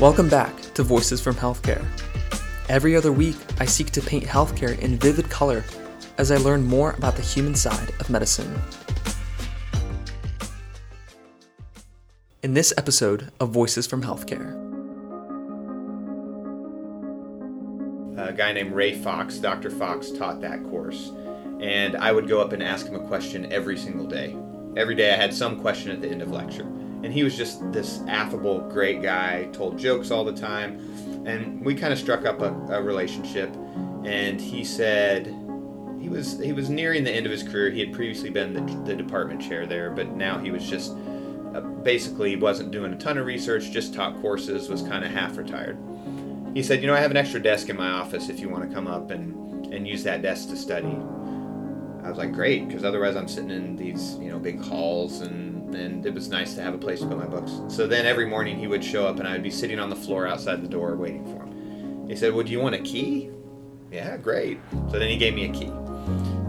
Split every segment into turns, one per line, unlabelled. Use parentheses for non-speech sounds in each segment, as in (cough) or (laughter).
Welcome back to Voices from Healthcare. Every other week, I seek to paint healthcare in vivid color as I learn more about the human side of medicine. In this episode of Voices from Healthcare,
a guy named Ray Fox, Dr. Fox, taught that course. And I would go up and ask him a question every single day. Every day I had some question at the end of lecture and he was just this affable, great guy. Told jokes all the time, and we kind of struck up a, a relationship. And he said he was he was nearing the end of his career. He had previously been the, the department chair there, but now he was just uh, basically wasn't doing a ton of research, just taught courses, was kind of half retired. He said, "You know, I have an extra desk in my office if you want to come up and and use that desk to study." I was like, "Great," because otherwise I'm sitting in these you know big halls and and it was nice to have a place to put my books. So then every morning he would show up, and I would be sitting on the floor outside the door waiting for him. He said, "Well, do you want a key?" Yeah, great. So then he gave me a key,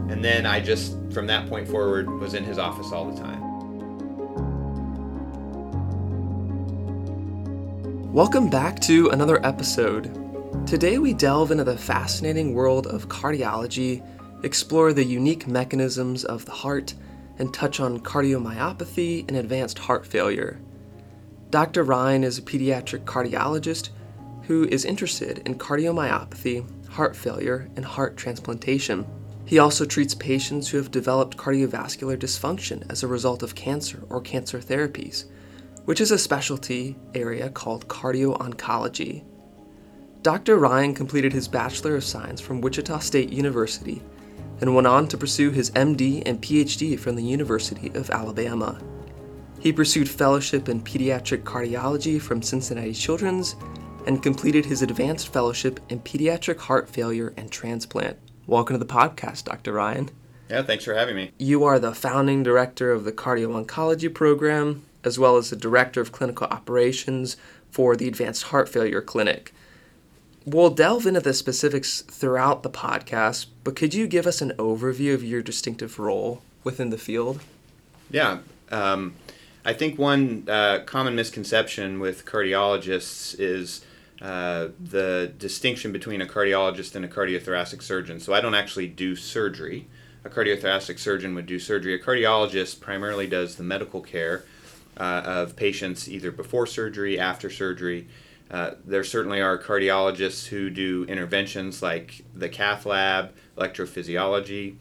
and then I just from that point forward was in his office all the time.
Welcome back to another episode. Today we delve into the fascinating world of cardiology, explore the unique mechanisms of the heart and touch on cardiomyopathy and advanced heart failure. Dr. Ryan is a pediatric cardiologist who is interested in cardiomyopathy, heart failure, and heart transplantation. He also treats patients who have developed cardiovascular dysfunction as a result of cancer or cancer therapies, which is a specialty area called cardio-oncology. Dr. Ryan completed his Bachelor of Science from Wichita State University and went on to pursue his MD and PhD from the University of Alabama. He pursued fellowship in pediatric cardiology from Cincinnati Children's and completed his advanced fellowship in pediatric heart failure and transplant. Welcome to the podcast, Dr. Ryan.
Yeah, thanks for having me.
You are the founding director of the cardio oncology program, as well as the director of clinical operations for the Advanced Heart Failure Clinic. We'll delve into the specifics throughout the podcast, but could you give us an overview of your distinctive role within the field?
Yeah. Um, I think one uh, common misconception with cardiologists is uh, the distinction between a cardiologist and a cardiothoracic surgeon. So I don't actually do surgery. A cardiothoracic surgeon would do surgery. A cardiologist primarily does the medical care uh, of patients either before surgery, after surgery, uh, there certainly are cardiologists who do interventions like the cath lab, electrophysiology,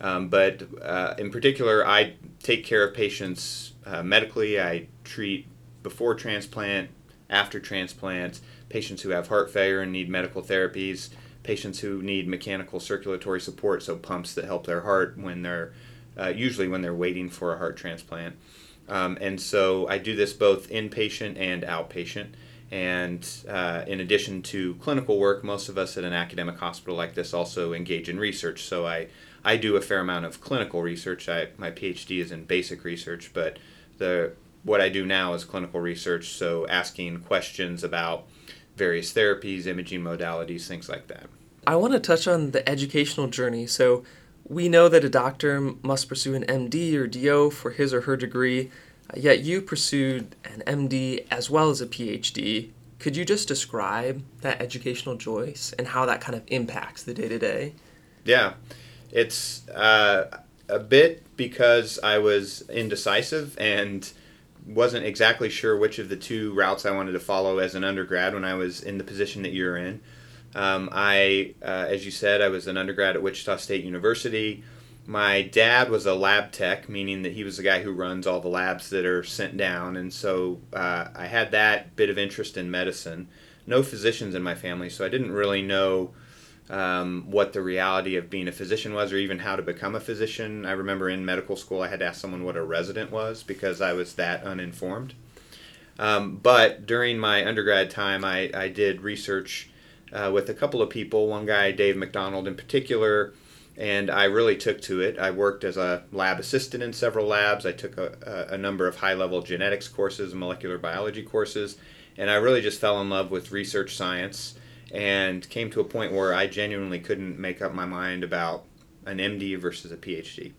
um, but uh, in particular, I take care of patients uh, medically. I treat before transplant, after transplant, patients who have heart failure and need medical therapies, patients who need mechanical circulatory support, so pumps that help their heart when they're uh, usually when they're waiting for a heart transplant. Um, and so I do this both inpatient and outpatient. And uh, in addition to clinical work, most of us at an academic hospital like this also engage in research. So I, I do a fair amount of clinical research. I, my PhD is in basic research, but the what I do now is clinical research. So asking questions about various therapies, imaging modalities, things like that.
I want to touch on the educational journey. So we know that a doctor must pursue an MD or DO for his or her degree. Yet you pursued an MD as well as a PhD. Could you just describe that educational choice and how that kind of impacts the day to day?
Yeah, it's uh, a bit because I was indecisive and wasn't exactly sure which of the two routes I wanted to follow as an undergrad when I was in the position that you're in. Um, I, uh, as you said, I was an undergrad at Wichita State University my dad was a lab tech, meaning that he was the guy who runs all the labs that are sent down, and so uh, I had that bit of interest in medicine. No physicians in my family, so I didn't really know um, what the reality of being a physician was, or even how to become a physician. I remember in medical school, I had to ask someone what a resident was because I was that uninformed. Um, but during my undergrad time, I, I did research uh, with a couple of people. One guy, Dave McDonald, in particular and I really took to it. I worked as a lab assistant in several labs. I took a, a number of high level genetics courses, molecular biology courses, and I really just fell in love with research science and came to a point where I genuinely couldn't make up my mind about an MD versus a PhD.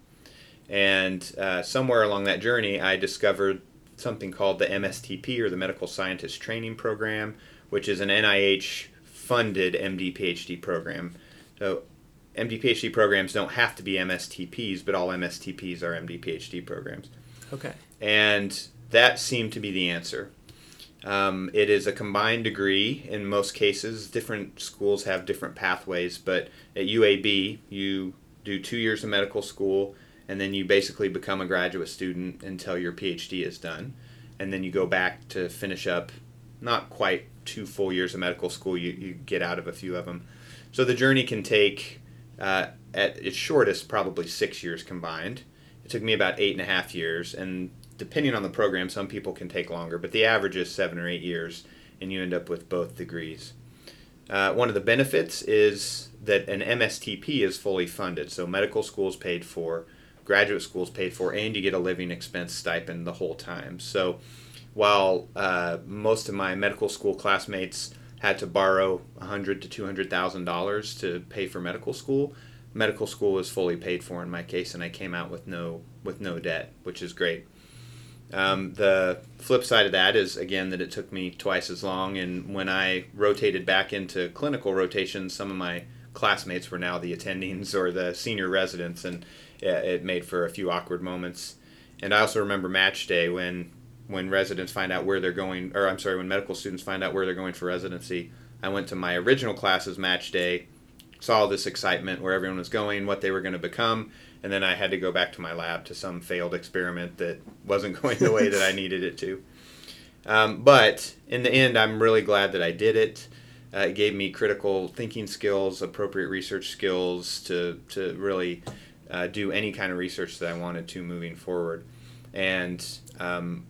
And uh, somewhere along that journey, I discovered something called the MSTP or the Medical Scientist Training Program, which is an NIH funded MD PhD program. So MD PhD programs don't have to be MSTPs, but all MSTPs are MD PhD programs.
Okay.
And that seemed to be the answer. Um, it is a combined degree in most cases. Different schools have different pathways, but at UAB, you do two years of medical school, and then you basically become a graduate student until your PhD is done. And then you go back to finish up not quite two full years of medical school, you, you get out of a few of them. So the journey can take, uh, at its shortest, probably six years combined. It took me about eight and a half years, and depending on the program, some people can take longer, but the average is seven or eight years, and you end up with both degrees. Uh, one of the benefits is that an MSTP is fully funded, so medical school is paid for, graduate school is paid for, and you get a living expense stipend the whole time. So while uh, most of my medical school classmates had to borrow a hundred to two hundred thousand dollars to pay for medical school, medical school was fully paid for in my case, and I came out with no with no debt, which is great. Um, the flip side of that is again that it took me twice as long, and when I rotated back into clinical rotations, some of my classmates were now the attendings (laughs) or the senior residents, and it made for a few awkward moments. And I also remember match day when when residents find out where they're going, or I'm sorry, when medical students find out where they're going for residency. I went to my original classes match day, saw this excitement where everyone was going, what they were going to become, and then I had to go back to my lab to some failed experiment that wasn't (laughs) going the way that I needed it to. Um, but in the end, I'm really glad that I did it. Uh, it gave me critical thinking skills, appropriate research skills to, to really uh, do any kind of research that I wanted to moving forward. And um,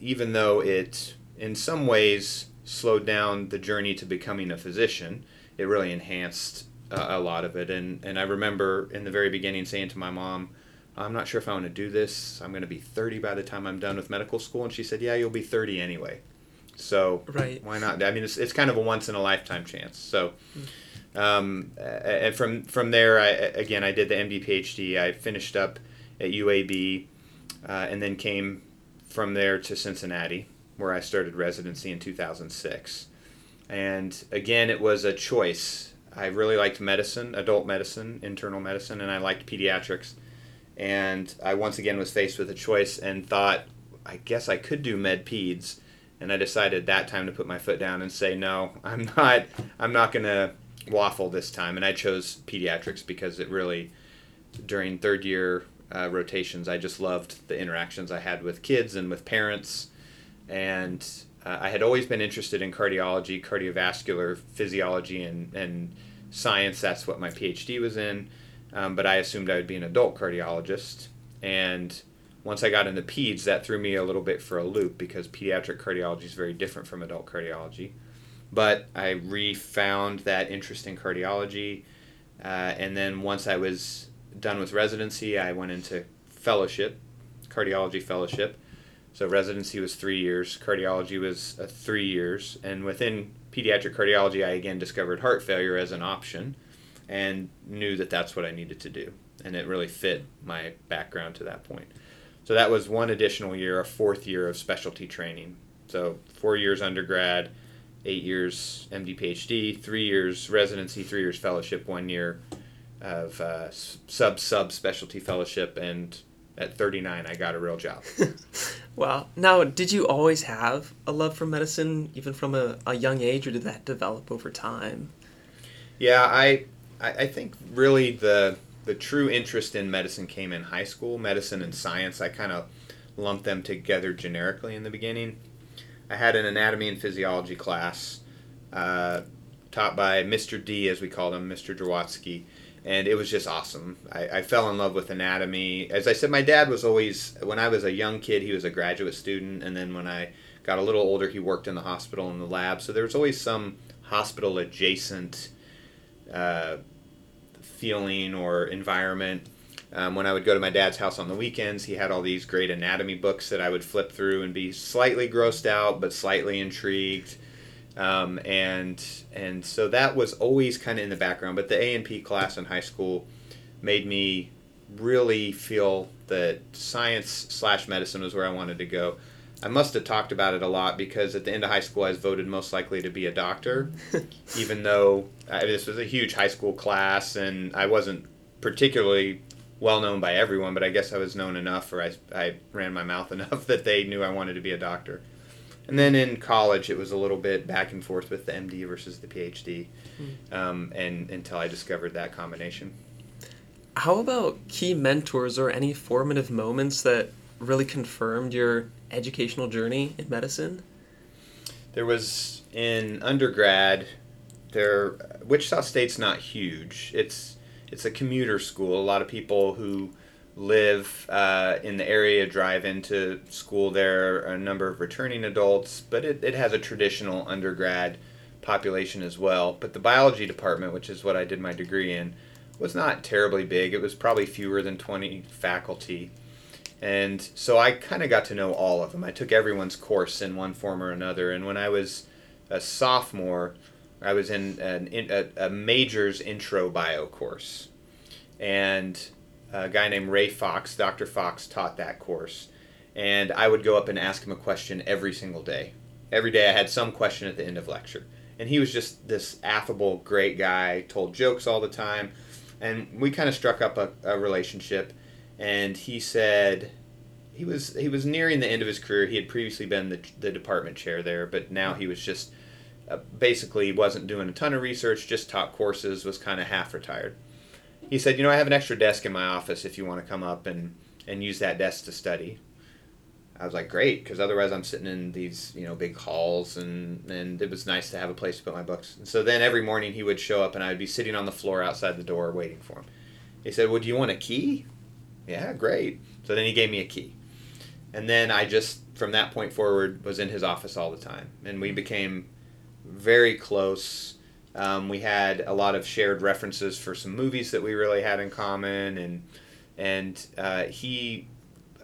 even though it, in some ways, slowed down the journey to becoming a physician, it really enhanced uh, a lot of it. And, and I remember in the very beginning saying to my mom, I'm not sure if I want to do this. I'm going to be 30 by the time I'm done with medical school. And she said, Yeah, you'll be 30 anyway. So
right.
why not? I mean, it's, it's kind of a once in a lifetime chance. So, um, and from from there, I again I did the MD PhD. I finished up at UAB, uh, and then came from there to Cincinnati, where I started residency in 2006. And again, it was a choice. I really liked medicine, adult medicine, internal medicine, and I liked pediatrics. And I once again was faced with a choice and thought, I guess I could do med peds. And I decided that time to put my foot down and say, no, I'm (laughs) not, I'm not going to waffle this time. And I chose pediatrics because it really, during third year uh, rotations, I just loved the interactions I had with kids and with parents. And uh, I had always been interested in cardiology, cardiovascular physiology, and, and science. That's what my PhD was in. Um, but I assumed I would be an adult cardiologist. And once I got into peds, that threw me a little bit for a loop because pediatric cardiology is very different from adult cardiology. But I refound that interest in cardiology. Uh, and then once I was done with residency, I went into fellowship, cardiology fellowship. So residency was three years, cardiology was uh, three years, and within pediatric cardiology, I again discovered heart failure as an option, and knew that that's what I needed to do, and it really fit my background to that point. So that was one additional year, a fourth year of specialty training. So four years undergrad, eight years MD PhD, three years residency, three years fellowship, one year of uh, sub sub specialty fellowship, and at 39, I got a real job. (laughs)
wow. Now, did you always have a love for medicine, even from a, a young age, or did that develop over time?
Yeah, I, I, think really the the true interest in medicine came in high school. Medicine and science, I kind of lumped them together generically in the beginning. I had an anatomy and physiology class uh, taught by Mr. D, as we called him, Mr. Jawotsky and it was just awesome. I, I, fell in love with anatomy. As I said, my dad was always, when I was a young kid, he was a graduate student, and then when I got a little older, he worked in the hospital in the lab. So there was always some hospital adjacent uh, feeling or environment. Um, when I would go to my dad's house on the weekends, he had all these great anatomy books that I would flip through and be slightly grossed out, but slightly intrigued. Um, and and so that was always kind of in the background. But the A and P class in high school made me really feel that science slash medicine was where I wanted to go. I must have talked about it a lot because at the end of high school, I was voted most likely to be a doctor, (laughs) even though I, this was a huge high school class and I wasn't particularly well known by everyone, but I guess I was known enough or I, I ran my mouth (laughs) enough that they knew I wanted to be a doctor. And then in college, it was a little bit back and forth with the MD versus the PhD, um, and until I discovered that combination.
How about key mentors or any formative moments that really confirmed your educational journey in medicine?
There was in undergrad. There, Wichita State's not huge. It's it's a commuter school. A lot of people who live uh, in the area drive into school there. A number of returning adults, but it, it has a traditional undergrad population as well. But the biology department, which is what I did my degree in, was not terribly big. It was probably fewer than 20 faculty. And so I kind of got to know all of them. I took everyone's course in one form or another. And when I was a sophomore, I was in an, a, a majors intro bio course. And a guy named Ray Fox, Dr. Fox, taught that course. And I would go up and ask him a question every single day. Every day I had some question at the end of lecture. And he was just this affable, great guy, told jokes all the time. And we kind of struck up a, a relationship. And he said, he was he was nearing the end of his career. He had previously been the, the department chair there, but now he was just uh, basically wasn't doing a ton of research, just taught courses, was kind of half retired. He said, "You know, I have an extra desk in my office if you want to come up and and use that desk to study." I was like, "Great," because otherwise I'm sitting in these you know big halls, and and it was nice to have a place to put my books. And so then every morning he would show up, and I'd be sitting on the floor outside the door waiting for him. He said, "Well, do you want a key?" Yeah, great. So then he gave me a key and then I just from that point forward was in his office all the time, and we became very close. Um, we had a lot of shared references for some movies that we really had in common, and and uh, he,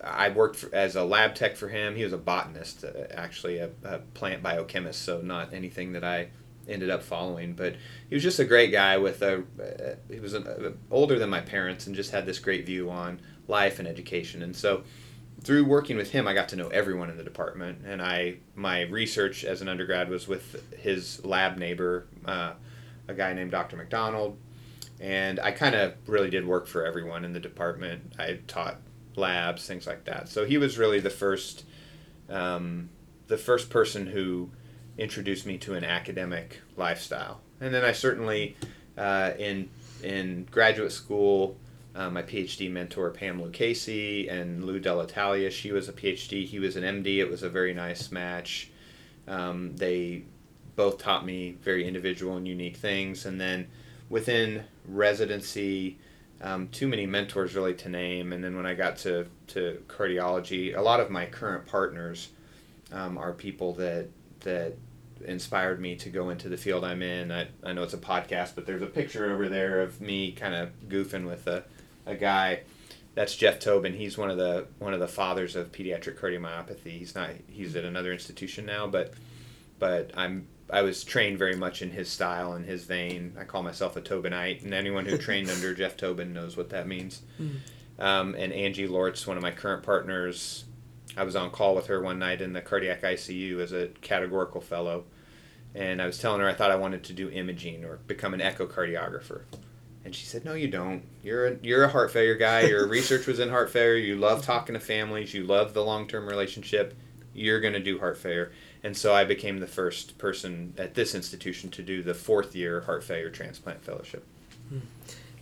I worked for, as a lab tech for him. He was a botanist, uh, actually a, a plant biochemist, so not anything that I ended up following. But he was just a great guy with a. Uh, he was a, older than my parents and just had this great view on life and education, and so through working with him, I got to know everyone in the department, and I my research as an undergrad was with his lab neighbor, uh, a guy named Dr. McDonald, and I kind of really did work for everyone in the department. I taught labs, things like that. So he was really the first, um, the first person who introduced me to an academic lifestyle, and then I certainly uh, in in graduate school uh, my PhD mentor Pam Lucchesi and Lou Dell'Italia. She was a PhD. He was an MD. It was a very nice match. Um, they both taught me very individual and unique things. And then within residency, um, too many mentors really to name. And then when I got to, to cardiology, a lot of my current partners um, are people that that inspired me to go into the field I'm in. I, I know it's a podcast, but there's a picture over there of me kind of goofing with a a guy that's Jeff Towbin. He's one of the one of the fathers of pediatric cardiomyopathy. He's not he's at another institution now, but but I'm I was trained very much in his style and his vein. I call myself a Towbinite, and anyone who trained under (laughs) Jeff Towbin knows what that means. Mm. Um, and Angie Lorts, one of my current partners, I was on call with her one night in the cardiac ICU as a categorical fellow, and I was telling her I thought I wanted to do imaging or become an echocardiographer. And she said, "No, you don't. You're a, you're a heart failure guy. Your (laughs) research was in heart failure. You love talking to families. You love the long term relationship. You're going to do heart failure." And so I became the first person at this institution to do the fourth year heart failure transplant fellowship. Hmm.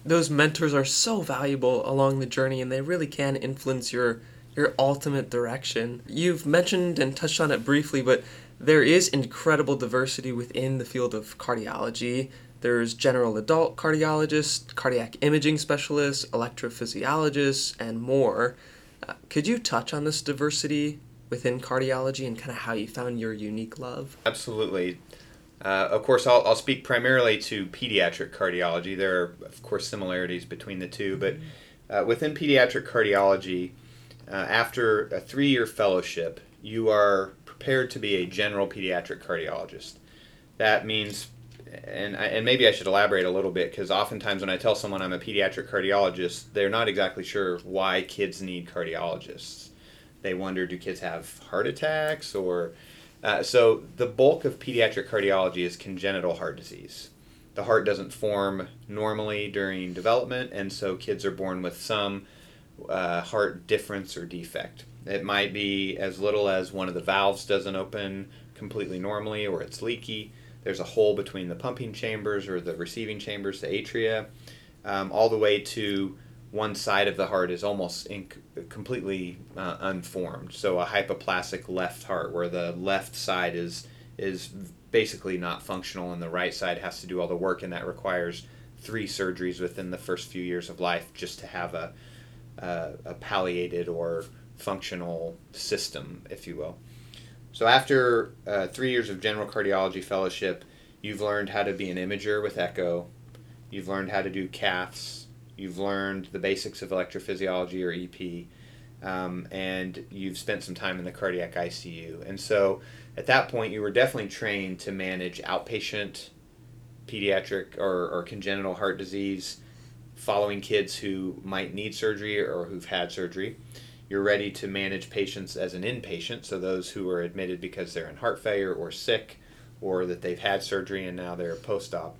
Those mentors are so valuable along the journey, and they really can influence your your ultimate direction. You've mentioned and touched on it briefly, but there is incredible diversity within the field of cardiology. There's general adult cardiologists, cardiac imaging specialists, electrophysiologists, and more. Uh, could you touch on this diversity within cardiology and kind of how you found your unique love?
Absolutely. Uh, of course, I'll, I'll speak primarily to pediatric cardiology. There are, of course, similarities between the two, but uh, within pediatric cardiology, uh, after a three year fellowship, you are prepared to be a general pediatric cardiologist. That means and I, and maybe I should elaborate a little bit because oftentimes when I tell someone I'm a pediatric cardiologist, they're not exactly sure why kids need cardiologists. they wonder do kids have heart attacks or uh, so the bulk of pediatric cardiology is congenital heart disease. The heart doesn't form normally during development and so kids are born with some uh, heart difference or defect. It might be as little as one of the valves doesn't open completely normally or it's leaky there's a hole between the pumping chambers or the receiving chambers the atria um, all the way to one side of the heart is almost completely uh, unformed. So a hypoplastic left heart, where the left side is is basically not functional, and the right side has to do all the work, and that requires three surgeries within the first few years of life just to have a a, a palliated or functional system, if you will. So after uh, three years of general cardiology fellowship, you've learned how to be an imager with echo. You've learned how to do caths you've learned the basics of electrophysiology or EP, um, and you've spent some time in the cardiac ICU. And so at that point, you were definitely trained to manage outpatient pediatric or, or congenital heart disease, following kids who might need surgery or who've had surgery. You're ready to manage patients as an inpatient, so those who are admitted because they're in heart failure or sick, or that they've had surgery and now they're post op.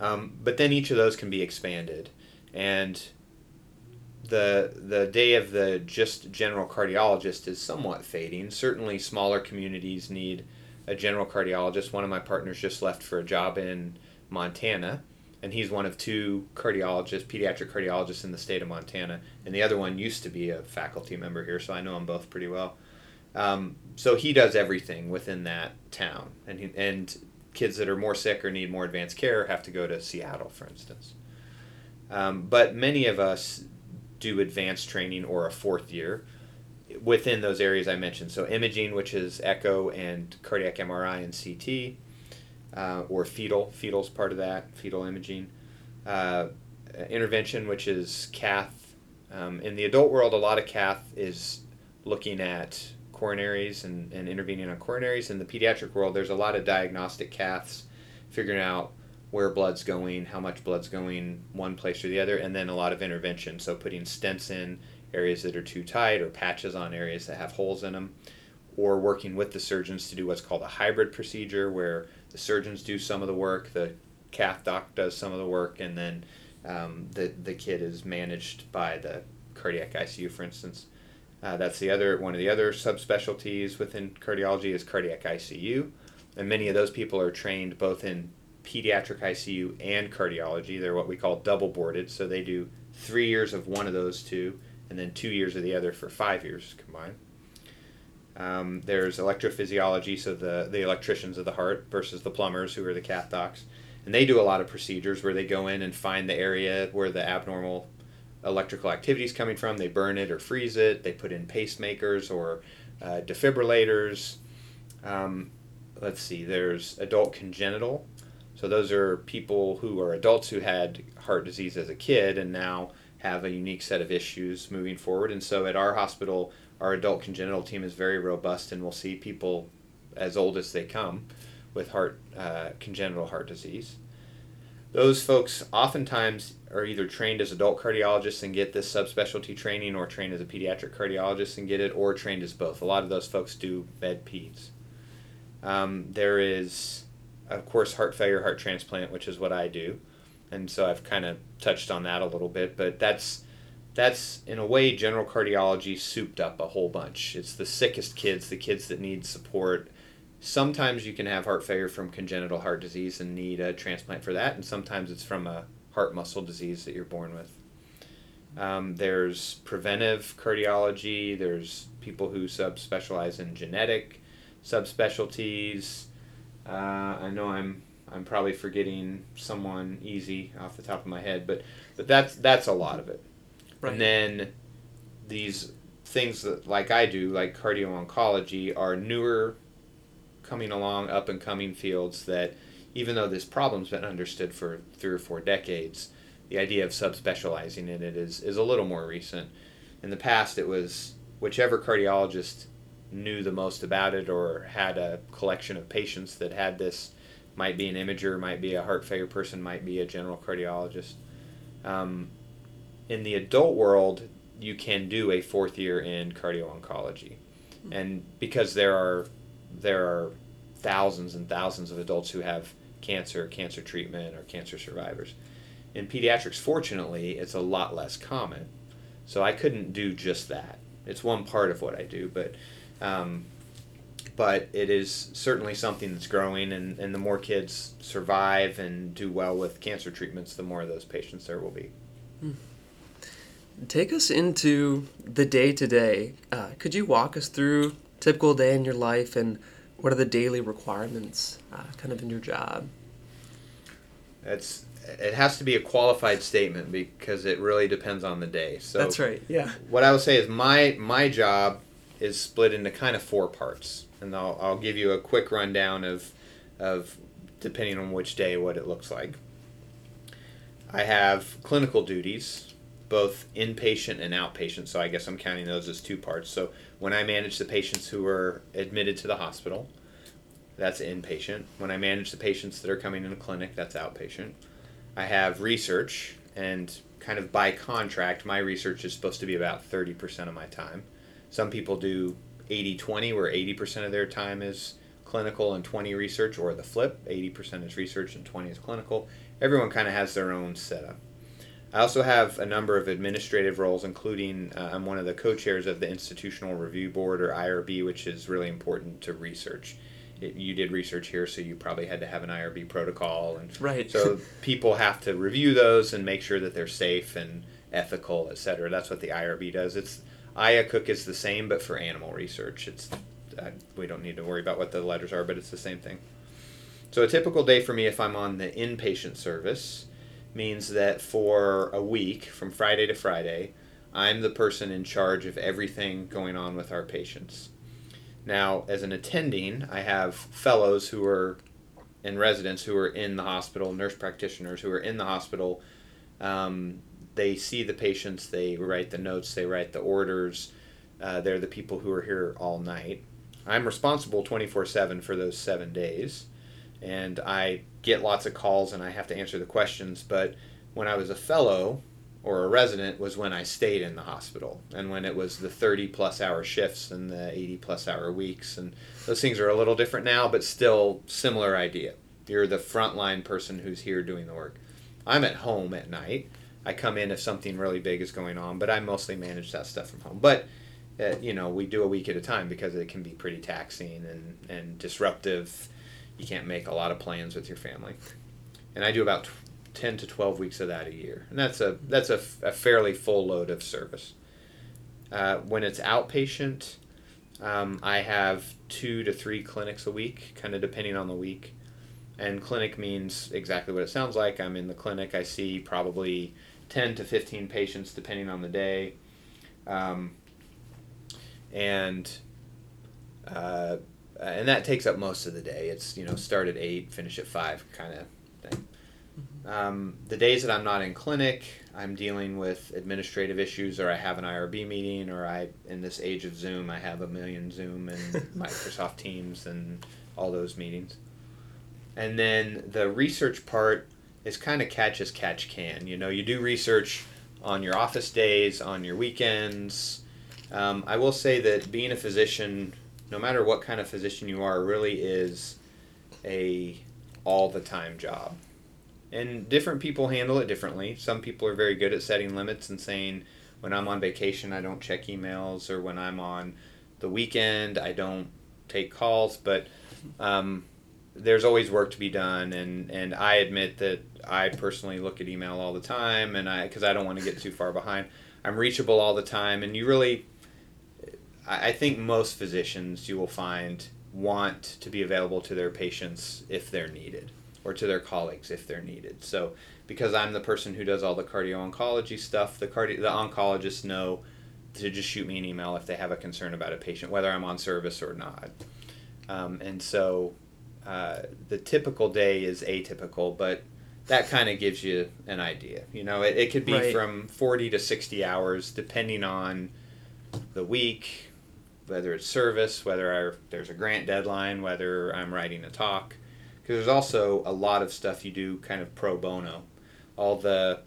Um, but then each of those can be expanded, and the the day of the just general cardiologist is somewhat fading. Certainly, smaller communities need a general cardiologist. One of my partners just left for a job in Montana, and he's one of two cardiologists, pediatric cardiologists in the state of Montana, and the other one used to be a faculty member here, so I know them both pretty well. Um, so he does everything within that town, and he, and kids that are more sick or need more advanced care have to go to Seattle, for instance. Um, but many of us do advanced training or a fourth year within those areas I mentioned. So, imaging, which is echo and cardiac MRI and CT, uh, or fetal, fetal's part of that, fetal imaging. Uh, intervention, which is cath. Um, in the adult world, a lot of cath is looking at coronaries and, and intervening on coronaries. In the pediatric world, there's a lot of diagnostic caths, figuring out where blood's going, how much blood's going one place or the other, and then a lot of intervention. So putting stents in areas that are too tight or patches on areas that have holes in them, or working with the surgeons to do what's called a hybrid procedure where the surgeons do some of the work, the cath doc does some of the work, and then um, the, the kid is managed by the cardiac ICU, for instance. Uh, that's the other one of the other subspecialties within cardiology is cardiac ICU, and many of those people are trained both in pediatric ICU and cardiology. They're what we call double boarded, so they do three years of one of those two, and then two years of the other for five years combined. Um, there's electrophysiology, so the the electricians of the heart versus the plumbers who are the cath docs, and they do a lot of procedures where they go in and find the area where the abnormal electrical activity is coming from. They burn it or freeze it. They put in pacemakers or uh, defibrillators. Um, let's see, there's adult congenital. So those are people who are adults who had heart disease as a kid and now have a unique set of issues moving forward. And so at our hospital, our adult congenital team is very robust and we'll see people as old as they come with heart uh, congenital heart disease. Those folks oftentimes are either trained as adult cardiologists and get this subspecialty training or trained as a pediatric cardiologist and get it or trained as both. A lot of those folks do med peds. Um, there is of course heart failure heart transplant which is what i do. And so i've kind of touched on that a little bit but that's that's in a way general cardiology souped up a whole bunch it's the sickest kids the kids that need support sometimes you can have heart failure from congenital heart disease and need a transplant for that, and sometimes it's from a heart muscle disease that you're born with. Um, there's preventive cardiology. There's people who subspecialize in genetic subspecialties. Uh, I know I'm I'm probably forgetting someone easy off the top of my head, but but that's that's a lot of it. Right. And then these things that like I do, like cardio oncology, are newer coming along up and coming fields that even though this problem's been understood for three or four decades, the idea of subspecializing in it is, is a little more recent. In the past, it was whichever cardiologist knew the most about it or had a collection of patients that had this might be an imager, might be a heart failure person, might be a general cardiologist. Um, in the adult world, you can do a fourth year in cardio oncology, and because there are there are thousands and thousands of adults who have cancer, cancer treatment, or cancer survivors. In pediatrics, fortunately, it's a lot less common, so I couldn't do just that. It's one part of what I do, but um, but it is certainly something that's growing, and, and the more kids survive and do well with cancer treatments, the more of those patients there will be.
Take us into the day to day. Could you walk us through typical day in your life and what are the daily requirements, uh, kind of in your job?
It's it has to be a qualified statement because it really depends on the day. So
That's right. Yeah.
What I will say is my my job is split into kind of four parts, and I'll, I'll give you a quick rundown of of depending on which day what it looks like. I have clinical duties, both inpatient and outpatient. So I guess I'm counting those as two parts. So when I manage the patients who are admitted to the hospital, that's inpatient. When I manage the patients that are coming in the clinic, that's outpatient. I have research, and kind of by contract, my research is supposed to be about 30% of my time. Some people do 80 20, where 80% of their time is clinical and 20 research, or the flip 80% is research and 20 is clinical. Everyone kind of has their own setup. I also have a number of administrative roles, including uh, I'm one of the co chairs of the Institutional Review Board, or IRB, which is really important to research. It, you did research here, so you probably had to have an IRB protocol, and
Right.
so (laughs) people have to review those and make sure that they're safe and ethical, et cetera. That's what the IRB does. It's IACUC is the same, but for animal research. It's uh, we don't need to worry about what the letters are, but it's the same thing. So a typical day for me, if I'm on the inpatient service, means that for a week, from Friday to Friday, I'm the person in charge of everything going on with our patients. Now, as an attending, I have fellows who are and residents who are in the hospital, nurse practitioners who are in the hospital. Um, they see the patients, they write the notes, they write the orders. Uh, they're the people who are here all night. I'm responsible 24 7 for those seven days, and I get lots of calls and I have to answer the questions. But when I was a fellow or a resident, was when I stayed in the hospital, and when it was the 30 plus hour shifts and the 80 plus hour weeks. And those things are a little different now, but still similar idea. You're the frontline person who's here doing the work. I'm at home at night. I come in if something really big is going on, but I mostly manage that stuff from home. But uh, you know, we do a week at a time because it can be pretty taxing and, and disruptive. You can't make a lot of plans with your family. And I do about 10 to 12 weeks of that a year. And that's a, that's a, a fairly full load of service. Uh, when it's outpatient, um, I have two to three clinics a week, kind of depending on the week. And clinic means exactly what it sounds like. I'm in the clinic. I see probably 10 to 15 patients depending on the day. Um, and uh, and that takes up most of the day. It's you know start at eight, finish at five, kind of thing. Um, the days that I'm not in clinic, I'm dealing with administrative issues, or I have an IRB meeting, or I in this age of Zoom, I have a million Zoom and (laughs) Microsoft Teams and all those meetings. And then the research part is kind of catch as catch can. You know, you do research on your office days, on your weekends. Um, I will say that being a physician, no matter what kind of physician you are, really is a all the time job. And different people handle it differently. Some people are very good at setting limits and saying, when I'm on vacation, I don't check emails, or when I'm on the weekend, I don't take calls. But um, there's always work to be done, and, and I admit that I personally look at email all the time, and I because I don't want to get too far behind. I'm reachable all the time, and you really I I think most physicians you will find want to be available to their patients if they're needed or to their colleagues if they're needed. So because I'm the person who does all the cardio oncology stuff, the cardio the oncologists know to just shoot me an email if they have a concern about a patient, whether I'm on service or not. Um, and so uh, the typical day is atypical, but that kind of gives you an idea. You know, it, it could be
Right.
from 40 to 60 hours depending on the week, whether it's service, whether I, there's a grant deadline, whether I'm writing a talk. Because there's also a lot of stuff you do kind of pro bono. All the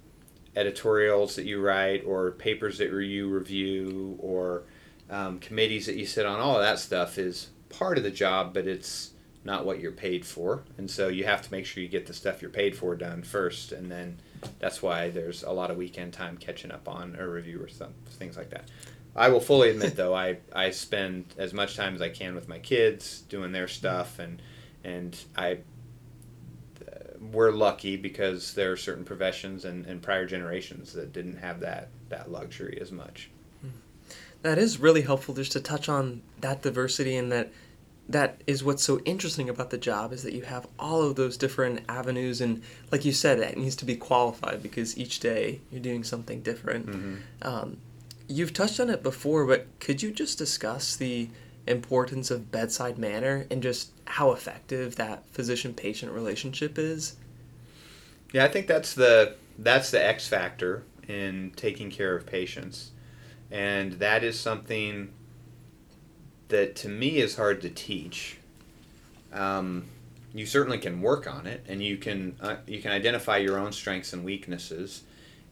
editorials that you write or papers that you review or um, committees that you sit on. All of that stuff is part of the job, but it's not what you're paid for. And so you have to make sure you get the stuff you're paid for done first, and then that's why there's a lot of weekend time catching up on a review or some things like that. I will fully admit though I, I spend as much time as I can with my kids doing their stuff and and I we're lucky because there are certain professions and, and prior generations that didn't have that that luxury as much.
That is really helpful just to touch on that diversity and that that is what's so interesting about the job is that you have all of those different avenues and like you said it needs to be qualified because each day you're doing something different mm-hmm. um, you've touched on it before but could you just discuss the importance of bedside manner and just how effective that physician patient relationship is
yeah i think that's the that's the x factor in taking care of patients and that is something that to me is hard to teach. Um, you certainly can work on it, and you can uh, you can identify your own strengths and weaknesses,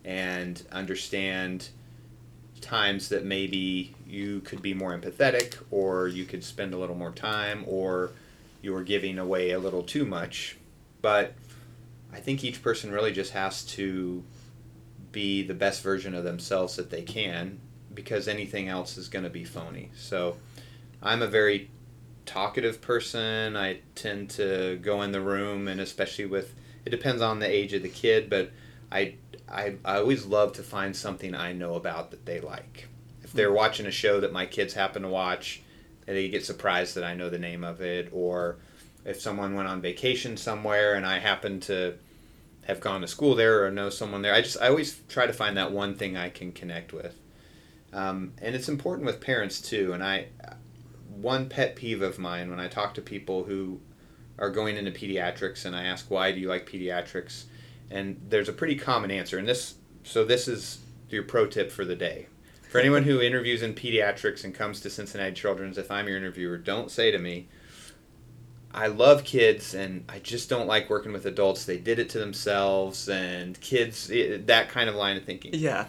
and understand times that maybe you could be more empathetic, or you could spend a little more time, or you are giving away a little too much. But I think each person really just has to be the best version of themselves that they can, because anything else is going to be phony. So I'm a very talkative person. I tend to go in the room, and especially with it depends on the age of the kid, but I I, I always love to find something I know about that they like. If they're hmm. watching a show that my kids happen to watch, and they get surprised that I know the name of it, or if someone went on vacation somewhere and I happen to have gone to school there or know someone there, I just I always try to find that one thing I can connect with. Um, and it's important with parents too. And I one pet peeve of mine when I talk to people who are going into pediatrics and I ask why do you like pediatrics, and there's a pretty common answer. And this, so this is your pro tip for the day. For anyone who interviews in pediatrics and comes to Cincinnati Children's, if I'm your interviewer, don't say to me, I love kids and I just don't like working with adults. They did it to themselves and kids, eh, that kind of line of thinking.
Yeah.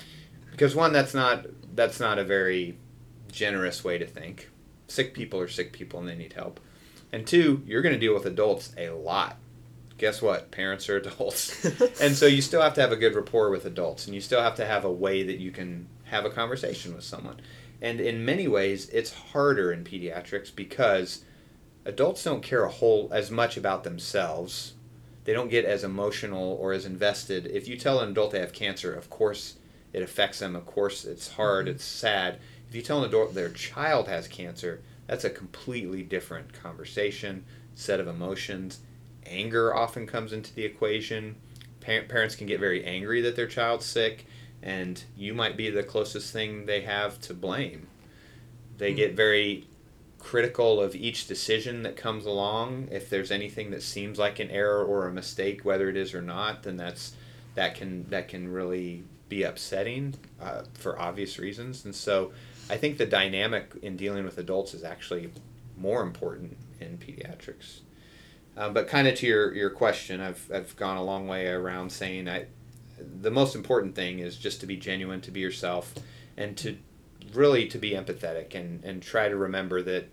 Because one, that's not that's not a very generous way to think sick people are sick people and they need help. And two, you're going to deal with adults a lot. Guess what? Parents are adults. (laughs) and so you still have to have a good rapport with adults and you still have to have a way that you can have a conversation with someone. And in many ways, it's harder in pediatrics because adults don't care a whole as much about themselves. They don't get as emotional or as invested. If you tell an adult they have cancer, of course it affects them. Of course it's hard, mm-hmm. it's sad if you tell an adult their child has cancer, that's a completely different conversation, set of emotions. Anger often comes into the equation. parents can get very angry that their child's sick, and you might be the closest thing they have to blame. They get hmm. very critical of each decision that comes along. If there's anything that seems like an error or a mistake, whether it is or not, then that's that can that can really be upsetting uh, for obvious reasons. And so I think the dynamic in dealing with adults is actually more important in pediatrics. Um, but kind of to your, your question, I've, I've gone a long way around saying I, the most important thing is just to be genuine, to be yourself, and to really to be empathetic and, and try to remember that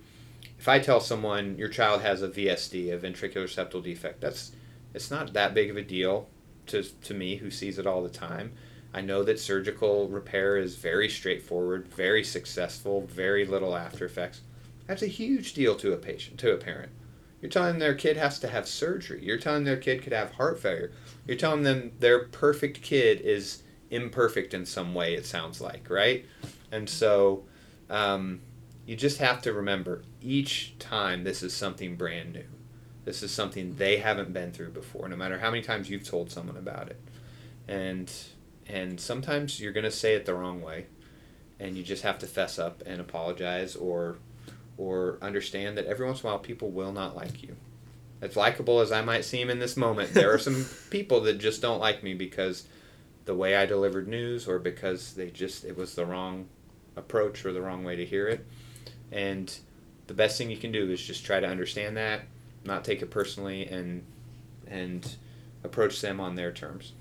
if I tell someone your child has a VSD, a ventricular septal defect, that's it's not that big of a deal to, to me who sees it all the time. I know that surgical repair is very straightforward, very successful, very little after effects. That's a huge deal to a patient, to a parent. You're telling their kid has to have surgery. You're telling their kid could have heart failure. You're telling them their perfect kid is imperfect in some way, it sounds like, right? And so um, you just have to remember each time this is something brand new. This is something they haven't been through before, no matter how many times you've told someone about it. And and sometimes you're going to say it the wrong way and you just have to fess up and apologize or or understand that every once in a while people will not like you as likable as i might seem in this moment there are some (laughs) people that just don't like me because the way i delivered news or because they just it was the wrong approach or the wrong way to hear it and the best thing you can do is just try to understand that not take it personally and and approach them on their terms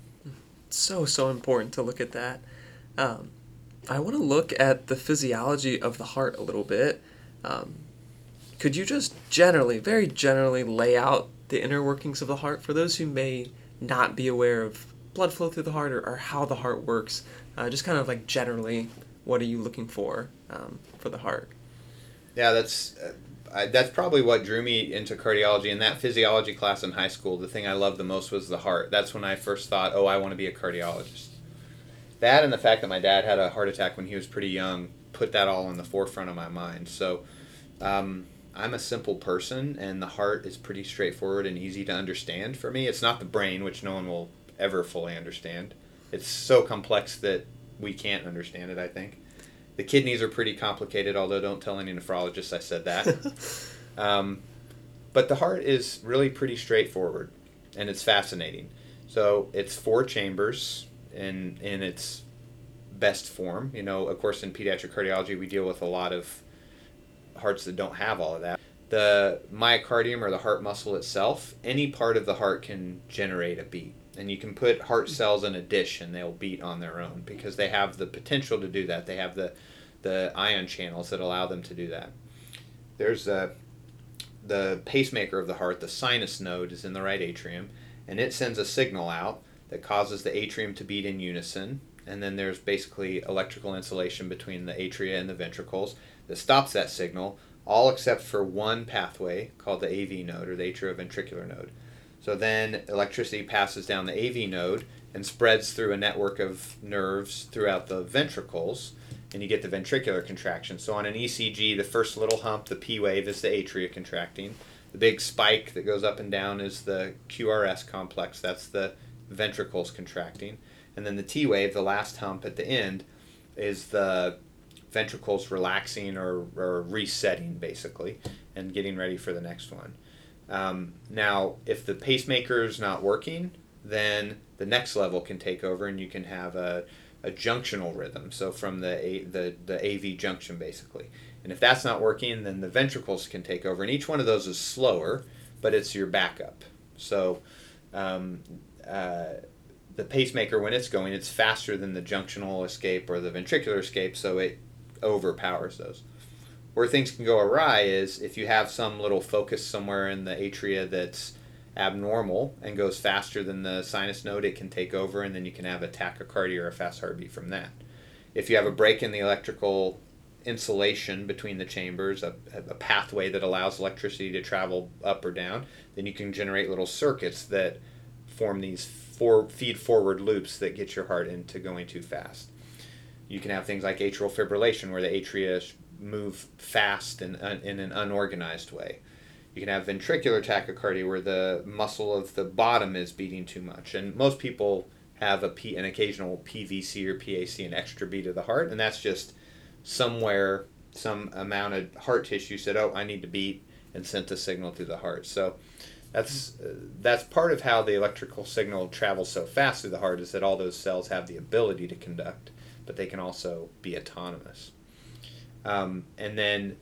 so so important to look at that. Um, I want to look at the physiology of the heart a little bit. Um, could you just generally, very generally, lay out the inner workings of the heart for those who may not be aware of blood flow through the heart or, or how the heart works? Uh, just kind of like generally, what are you looking for um, for the heart?
Yeah, that's uh, I, that's probably what drew me into cardiology. In that physiology class in high school, the thing I loved the most was the heart. That's when I first thought, oh, I want to be a cardiologist. That and the fact that my dad had a heart attack when he was pretty young put that all in the forefront of my mind. So. Um, I'm a simple person, and the heart is pretty straightforward and easy to understand for me. It's not the brain, which no one will ever fully understand. It's so complex that we can't understand it, I think. The kidneys are pretty complicated, although don't tell any nephrologists I said that. (laughs) um, but the heart is really pretty straightforward, and it's fascinating. So it's four chambers in in its best form. You know, of course, in pediatric cardiology, we deal with a lot of hearts that don't have all of that. The myocardium or the heart muscle itself, any part of the heart can generate a beat. And you can put heart cells in a dish and they'll beat on their own because they have the potential to do that. They have the, the ion channels that allow them to do that. There's a, the pacemaker of the heart, the sinus node, is in the right atrium, and it sends a signal out that causes the atrium to beat in unison. And then there's basically electrical insulation between the atria and the ventricles that stops that signal, all except for one pathway called the AV node or the atrioventricular node. So then electricity passes down the AV node and spreads through a network of nerves throughout the ventricles, and you get the ventricular contraction. So on an ECG, the first little hump, the P wave, is the atria contracting. The big spike that goes up and down is the QRS complex, that's the ventricles contracting. And then the T wave, the last hump at the end, is the ventricles relaxing or, or resetting basically and getting ready for the next one. Um, now, if the pacemaker is not working, then the next level can take over and you can have a, a junctional rhythm. So from the, a, the, the AV junction basically. And if that's not working, then the ventricles can take over. And each one of those is slower, but it's your backup. So um, uh, the pacemaker, when it's going, it's faster than the junctional escape or the ventricular escape, so it overpowers those. Where things can go awry is if you have some little focus somewhere in the atria that's abnormal and goes faster than the sinus node, it can take over, and then you can have a tachycardia or a fast heartbeat from that. If you have a break in the electrical insulation between the chambers, a, a pathway that allows electricity to travel up or down, then you can generate little circuits that form these for, feed forward loops that get your heart into going too fast. You can have things like atrial fibrillation, where the atria move fast and in an unorganized way. You can have ventricular tachycardia, where the muscle of the bottom is beating too much. And most people have a P, an occasional PVC or PAC, an extra beat of the heart, and that's just somewhere, some amount of heart tissue said, "Oh, I need to beat," and sent a signal to the heart. So that's uh, that's part of how the electrical signal travels so fast through the heart is that all those cells have the ability to conduct but they can also be autonomous. Um, and then,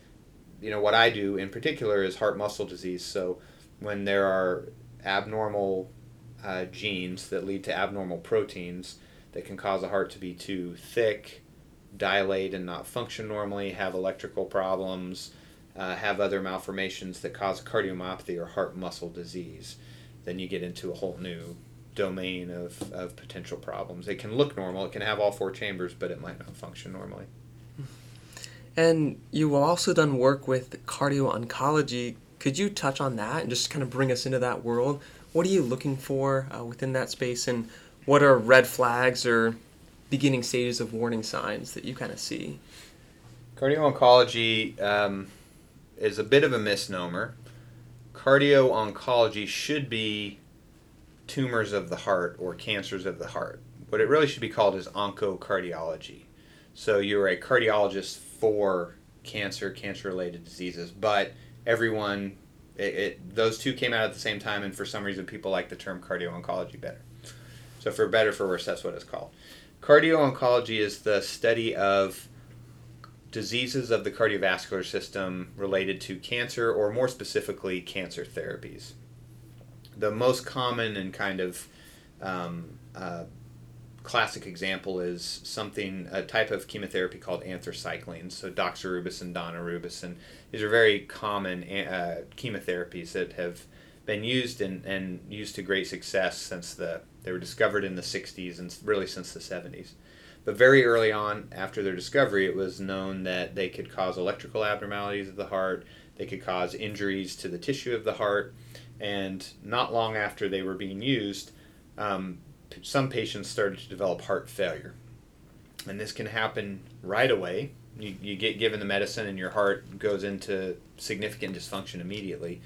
you know, what I do in particular is heart muscle disease. So when there are abnormal uh, genes that lead to abnormal proteins that can cause a heart to be too thick, dilate and not function normally, have electrical problems, uh, have other malformations that cause cardiomyopathy or heart muscle disease, then you get into a whole new domain of, of potential problems. It can look normal, it can have all four chambers, but it might not function normally.
And you also done work with cardio oncology. Could you touch on that and just kind of bring us into that world? What are you looking for uh, within that space, and what are red flags or beginning stages of warning signs that you kind of see?
Cardio oncology um, is a bit of a misnomer. Cardio oncology should be tumors of the heart or cancers of the heart. What it really should be called is oncocardiology. So you're a cardiologist for cancer, cancer related diseases, but everyone, it, it, those two came out at the same time, and for some reason people like the term cardio oncology better. So for better for worse, that's what it's called. Cardio oncology is the study of diseases of the cardiovascular system related to cancer, or more specifically, cancer therapies the most common and kind of um, uh, classic example is something a type of chemotherapy called anthracyclines. So doxorubicin, daunorubicin. These are very common uh, chemotherapies that have been used and, and used to great success since the they were discovered in the 60s and really since the 70s. But very early on, after their discovery, it was known that they could cause electrical abnormalities of the heart, they could cause injuries to the tissue of the heart, and not long after they were being used, um, some patients started to develop heart failure. And this can happen right away. You, you get given the medicine, and your heart goes into significant dysfunction immediately.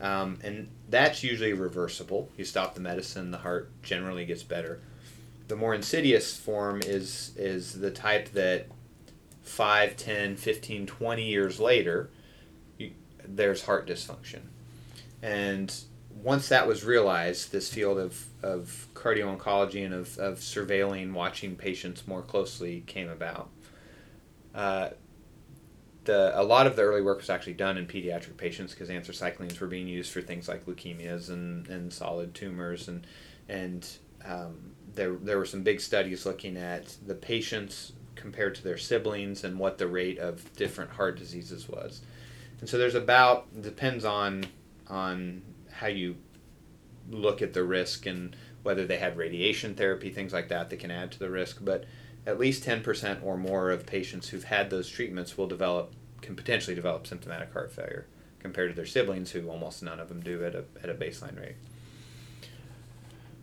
Um, and that's usually reversible. You stop the medicine, the heart generally gets better. The more insidious form is is the type that 5, 10, 15, 20 years later, you, there's heart dysfunction. And once that was realized, this field of, of cardio oncology and of, of surveilling, watching patients more closely came about. Uh, the, a lot of the early work was actually done in pediatric patients because anthracyclines were being used for things like leukemias and, and solid tumors and and um, there there were some big studies looking at the patients compared to their siblings and what the rate of different heart diseases was. And so there's about depends on on how you look at the risk and whether they had radiation therapy, things like that that can add to the risk. But at least 10% or more of patients who've had those treatments will develop, can potentially develop symptomatic heart failure compared to their siblings who almost none of them do at a, at a baseline rate.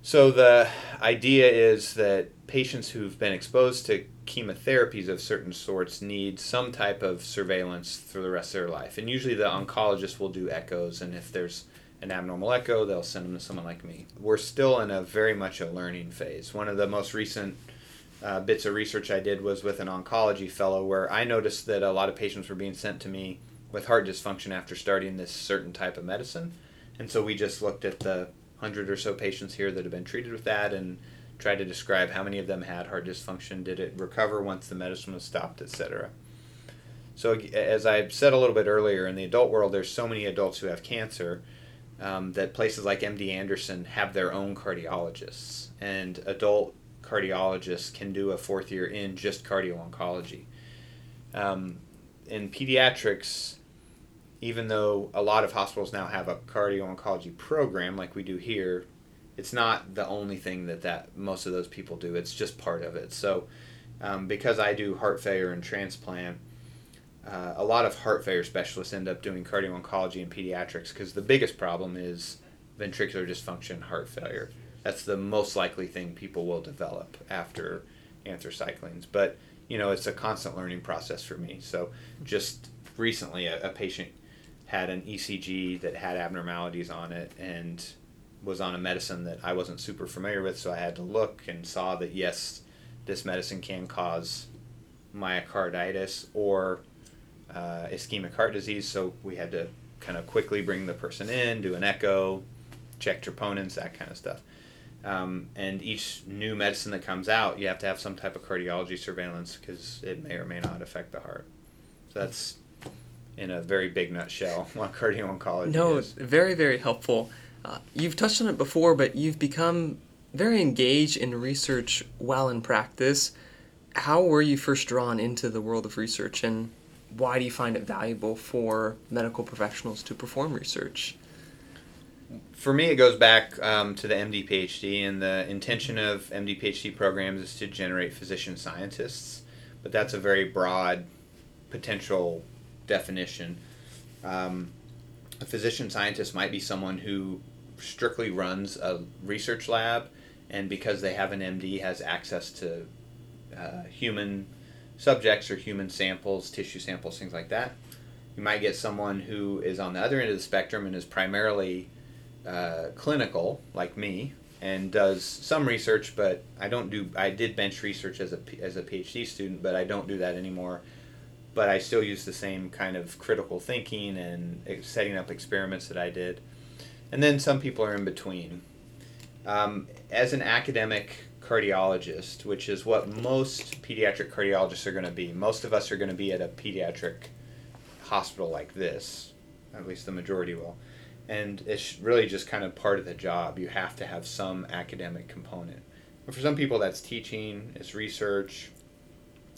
So the idea is that patients who've been exposed to chemotherapies of certain sorts need some type of surveillance for the rest of their life. And usually the oncologist will do echoes, and if there's an abnormal echo, they'll send them to someone like me. We're still in a very much a learning phase. One of the most recent uh, bits of research I did was with an oncology fellow where I noticed that a lot of patients were being sent to me with heart dysfunction after starting this certain type of medicine. And so we just looked at the hundred or so patients here that have been treated with that and tried to describe how many of them had heart dysfunction, did it recover once the medicine was stopped, etc. So, as I said a little bit earlier, in the adult world, there's so many adults who have cancer um, that places like MD Anderson have their own cardiologists, and adult cardiologists can do a fourth year in just cardio oncology. Um, in pediatrics, even though a lot of hospitals now have a cardio oncology program like we do here, it's not the only thing that, that most of those people do. It's just part of it. So, um, because I do heart failure and transplant, uh, a lot of heart failure specialists end up doing cardio oncology and pediatrics because the biggest problem is ventricular dysfunction, heart failure. That's the most likely thing people will develop after anthracyclines. But you know, it's a constant learning process for me. So just recently, a, a patient had an ECG that had abnormalities on it and was on a medicine that I wasn't super familiar with, so I had to look and saw that yes, this medicine can cause myocarditis or uh, ischemic heart disease. So we had to kind of quickly bring the person in, do an echo, check troponins, that kind of stuff. Um, and each new medicine that comes out, you have to have some type of cardiology surveillance because it may or may not affect the heart. So that's in a very big nutshell (laughs) what cardio oncology
no,
is.
very, very helpful. Uh, you've touched on it before, but you've become very engaged in research while in practice. How were you first drawn into the world of research, and why do you find it valuable for medical professionals to perform research?
For me, it goes back um, to the MD PhD, and the intention of MD PhD programs is to generate physician scientists, but that's a very broad potential definition. Um, a physician scientist might be someone who strictly runs a research lab, and because they have an MD, has access to uh, human subjects or human samples, tissue samples, things like that. You might get someone who is on the other end of the spectrum and is primarily uh, clinical, like me, and does some research, but I don't do. I did bench research as a as a PhD student, but I don't do that anymore. But I still use the same kind of critical thinking and setting up experiments that I did. And then some people are in between. Um, as an academic cardiologist, which is what most pediatric cardiologists are going to be. Most of us are going to be at a pediatric hospital like this, at least the majority will. And it's really just kind of part of the job. You have to have some academic component. For some people, that's teaching, it's research,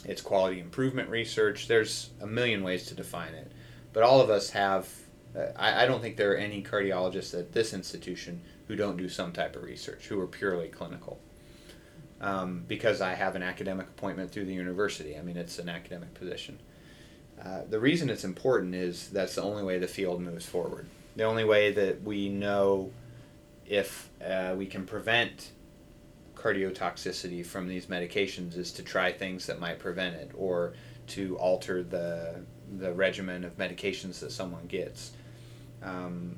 it's quality improvement research. There's a million ways to define it. But all of us have, uh, I, I don't think there are any cardiologists at this institution who don't do some type of research, who are purely clinical. Um, because I have an academic appointment through the university. I mean, it's an academic position. Uh, the reason it's important is that's the only way the field moves forward. The only way that we know if uh, we can prevent cardiotoxicity from these medications is to try things that might prevent it or to alter the the regimen of medications that someone gets. Um,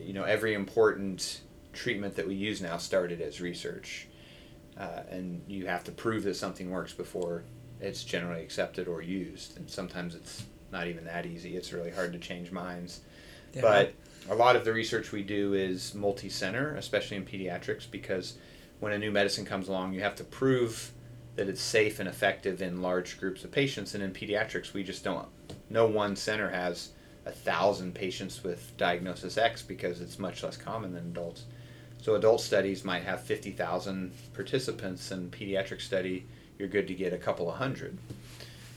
you know, every important treatment that we use now started as research, uh, and you have to prove that something works before it's generally accepted or used. And sometimes it's not even that easy. It's really hard to change minds. Yeah. But a lot of the research we do is multi-center, especially in pediatrics, because when a new medicine comes along, you have to prove that it's safe and effective in large groups of patients. And in pediatrics, we just don't. No one center has a thousand patients with diagnosis X because it's much less common than adults. So adult studies might have 50,000 participants, and pediatric study, you're good to get a couple of hundred.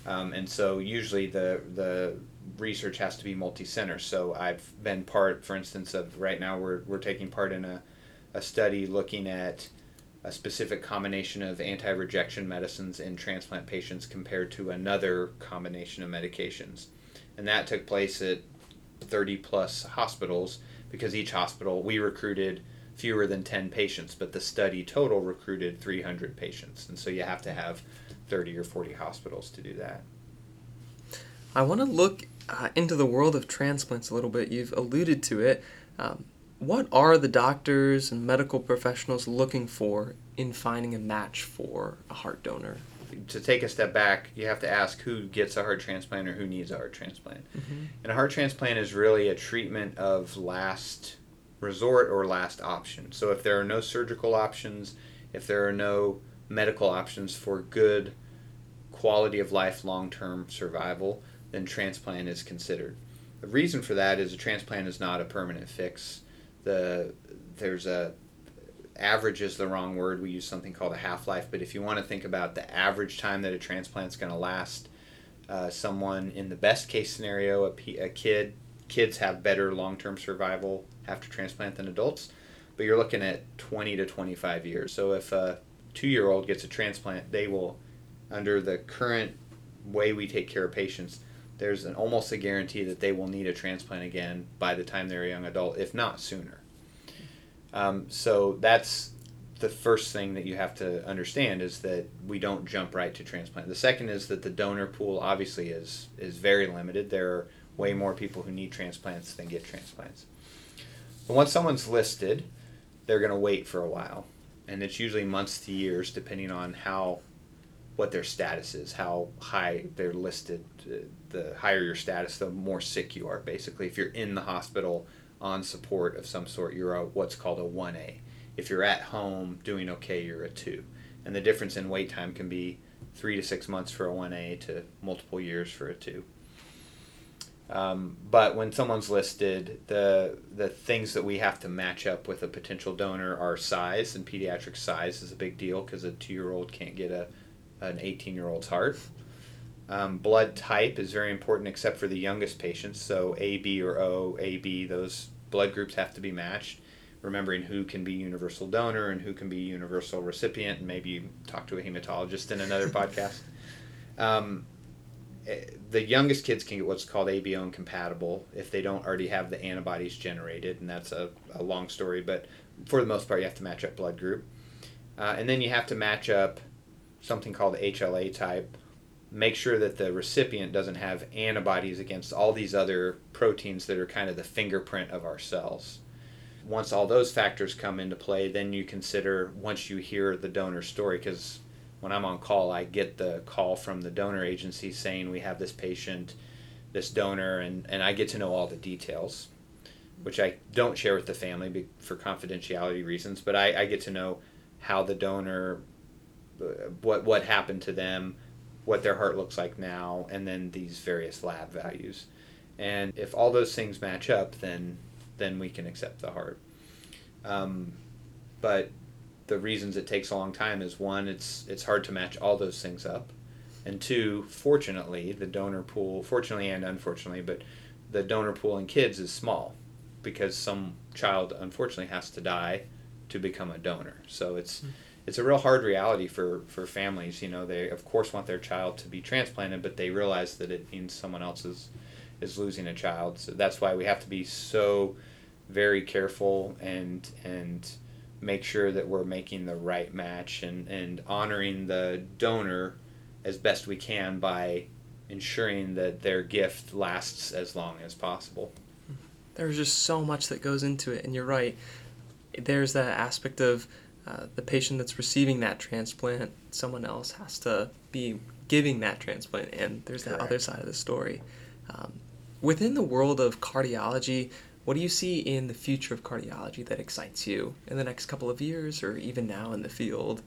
Um, and so usually the the research has to be multi-center. So I've been part, for instance, of right now we're, we're taking part in a, a study looking at a specific combination of anti-rejection medicines in transplant patients compared to another combination of medications. And that took place at 30 plus hospitals because each hospital, we recruited fewer than 10 patients, but the study total recruited 300 patients. And so you have to have 30 or 40 hospitals to do that.
I want to look uh, into the world of transplants a little bit. You've alluded to it. Um, what are the doctors and medical professionals looking for in finding a match for a heart donor?
To take a step back, you have to ask who gets a heart transplant or who needs a heart transplant. Mm-hmm. And a heart transplant is really a treatment of last resort or last option. So if there are no surgical options, if there are no medical options for good quality of life long term survival, then transplant is considered. The reason for that is a transplant is not a permanent fix the there's a average is the wrong word. We use something called a half life. But if you want to think about the average time that a transplant is going to last, uh, someone in the best case scenario, a, p- a kid, kids have better long term survival after transplant than adults. But you're looking at 20 to 25 years. So if a two year old gets a transplant, they will, under the current way we take care of patients, there's an almost a guarantee that they will need a transplant again by the time they're a young adult, if not sooner. Um, so that's the first thing that you have to understand is that we don't jump right to transplant. The second is that the donor pool obviously is is very limited. There are way more people who need transplants than get transplants. But once someone's listed, they're going to wait for a while, and it's usually months to years, depending on how what their status is, how high they're listed. The higher your status, the more sick you are. Basically, if you're in the hospital on support of some sort, you're a, what's called a 1A. If you're at home doing okay, you're a 2. And the difference in wait time can be three to six months for a 1A to multiple years for a 2. Um, but when someone's listed, the the things that we have to match up with a potential donor are size, and pediatric size is a big deal because a two year old can't get a an 18 year old's heart. Um, blood type is very important, except for the youngest patients. So A, B, or O, A, B, those blood groups have to be matched. Remembering who can be universal donor and who can be universal recipient, and maybe talk to a hematologist in another (laughs) podcast. Um, eh, the youngest kids can get what's called ABO incompatible if they don't already have the antibodies generated, and that's a, a long story, but for the most part, you have to match up blood group. Uh, and then you have to match up something called HLA type. Make sure that the recipient doesn't have antibodies against all these other proteins that are kind of the fingerprint of our cells. Once all those factors come into play, then you consider once you hear the donor story, because when I'm on call, I get the call from the donor agency saying we have this patient, this donor, and, and I get to know all the details, which I don't share with the family for confidentiality reasons, but I, I get to know how the donor uh, what what happened to them, what their heart looks like now, and then these various lab values. And if all those things match up, then then we can accept the heart. Um, but the reasons it takes a long time is one, it's it's hard to match all those things up, and two, fortunately, the donor pool, fortunately and unfortunately, but the donor pool in kids is small, because some child unfortunately has to die to become a donor. So it's mm-hmm. It's a real hard reality for for families. You know, they of course want their child to be transplanted, but they realize that it means someone else is is losing a child. So that's why we have to be so very careful and and make sure that we're making the right match and, and honoring the donor as best we can by ensuring that their gift lasts as long as possible.
There's just so much that goes into it, and you're right. There's that aspect of uh, the patient that's receiving that transplant, someone else has to be giving that transplant, and there's Correct. that other side of the story. Um, within the world of cardiology, what do you see in the future of cardiology that excites you in the next couple of years or even now in the field?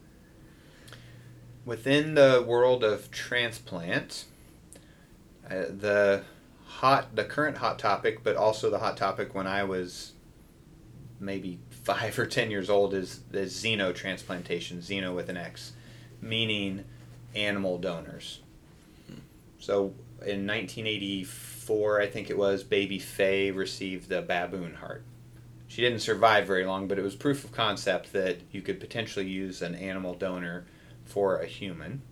Within the world of transplant, uh, the hot, the current hot topic, but also the hot topic when I was maybe five or ten years old is the xenotransplantation, xeno with an X, meaning animal donors. Hmm. So in 1984, I think it was, baby Fae received the baboon heart. She didn't survive very long, but it was proof of concept that you could potentially use an animal donor for a human.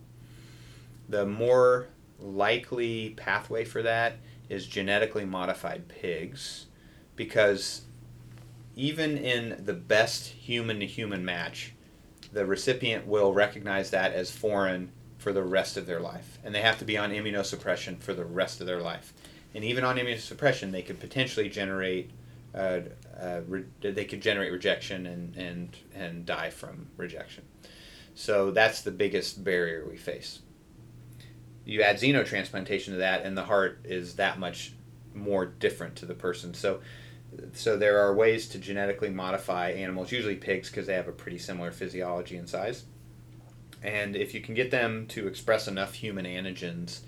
The more likely pathway for that is genetically modified pigs because even in the best human to human match, the recipient will recognize that as foreign for the rest of their life. And they have to be on immunosuppression for the rest of their life. And even on immunosuppression, they could potentially generate uh, uh, re- they could generate rejection and, and, and die from rejection. So that's the biggest barrier we face. You add xenotransplantation to that, and the heart is that much more different to the person. So, so there are ways to genetically modify animals, usually pigs, because they have a pretty similar physiology and size and if you can get them to express enough human antigens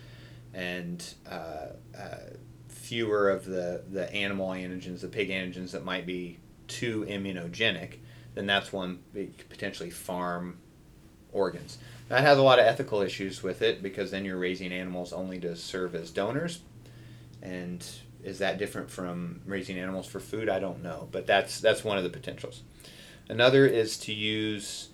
and uh, uh, fewer of the, the animal antigens, the pig antigens that might be too immunogenic, then that's one potentially farm organs. That has a lot of ethical issues with it because then you're raising animals only to serve as donors. And is that different from raising animals for food? I don't know, but that's that's one of the potentials. Another is to use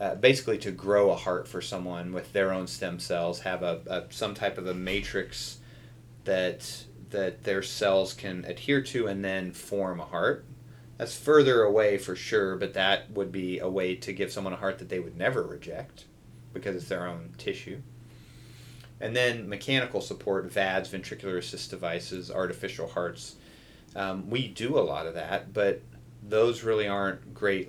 uh, basically to grow a heart for someone with their own stem cells, have a, a, some type of a matrix that that their cells can adhere to and then form a heart. That's further away for sure, but that would be a way to give someone a heart that they would never reject because it's their own tissue. And then mechanical support, VADs, ventricular assist devices, artificial hearts. Um, we do a lot of that, but those really aren't great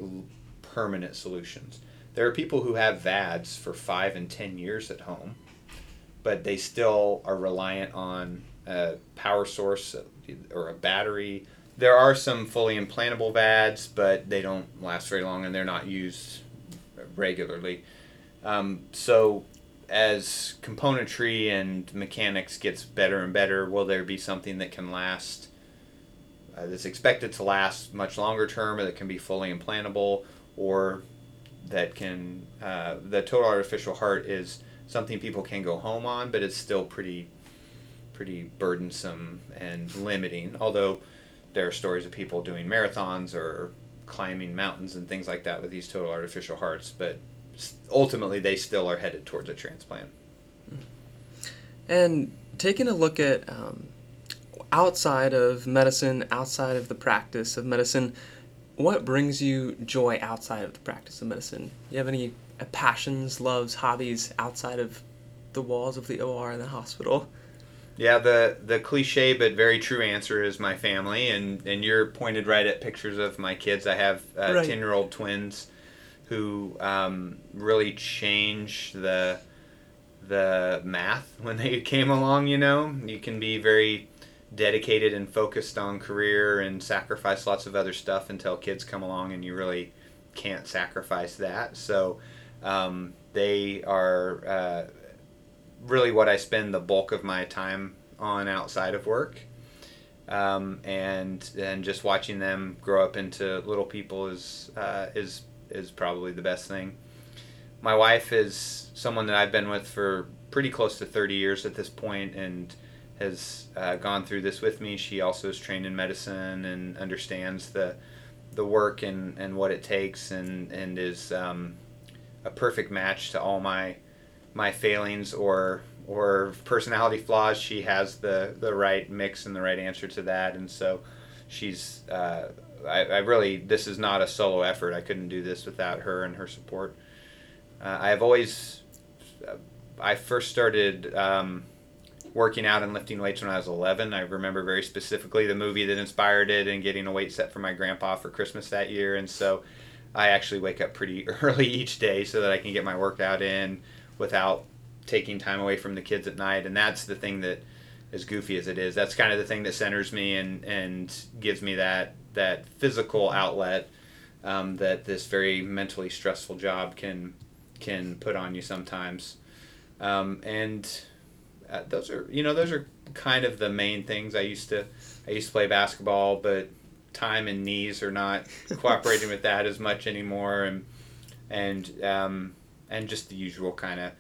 permanent solutions. There are people who have VADs for five and ten years at home, but they still are reliant on a power source or a battery. There are some fully implantable VADs, but they don't last very long and they're not used regularly. Um, so, as componentry and mechanics gets better and better, will there be something that can last? Uh, that's expected to last much longer term, or that can be fully implantable, or that can uh, the total artificial heart is something people can go home on, but it's still pretty pretty burdensome and limiting. Although there are stories of people doing marathons or climbing mountains and things like that with these total artificial hearts, but ultimately they still are headed towards a transplant.
And taking a look at um, outside of medicine, outside of the practice of medicine, what brings you joy outside of the practice of medicine? Do you have any uh, passions, loves, hobbies outside of the walls of the OR and the hospital?
Yeah, the the cliche but very true answer is my family, and and you're pointed right at pictures of my kids. I have uh, ten right. year old twins who um, really changed the the math (laughs) when they came along. You know, you can be very dedicated and focused on career and sacrifice lots of other stuff until kids come along and you really can't sacrifice that. So um, they are uh, really what I spend the bulk of my time on outside of work. Um, and and just watching them grow up into little people is uh, is is probably the best thing. My wife is someone that I've been with for pretty close to 30 years at this point and has uh, gone through this with me. She also is trained in medicine and understands the the work and, and what it takes and, and is um, a perfect match to all my my failings or or personality flaws. She has the, the right mix and the right answer to that. And so she's, uh, I, I really, this is not a solo effort. I couldn't do this without her and her support. Uh, I've always, uh, I first started um, working out and lifting weights when I was 11. I remember very specifically the movie that inspired it and getting a weight set for my grandpa for Christmas that year. And so I actually wake up pretty (laughs) early each day so that I can get my workout in without taking time away from the kids at night. And that's the thing that, as goofy as it is, that's kind of the thing that centers me and, and gives me that, that physical outlet um, that this very mentally stressful job can can put on you sometimes. Um, and uh, those are you know those are kind of the main things. I used to I used to play basketball, but time and knees are not (laughs) cooperating with that as much anymore, and and um, and just the usual kind of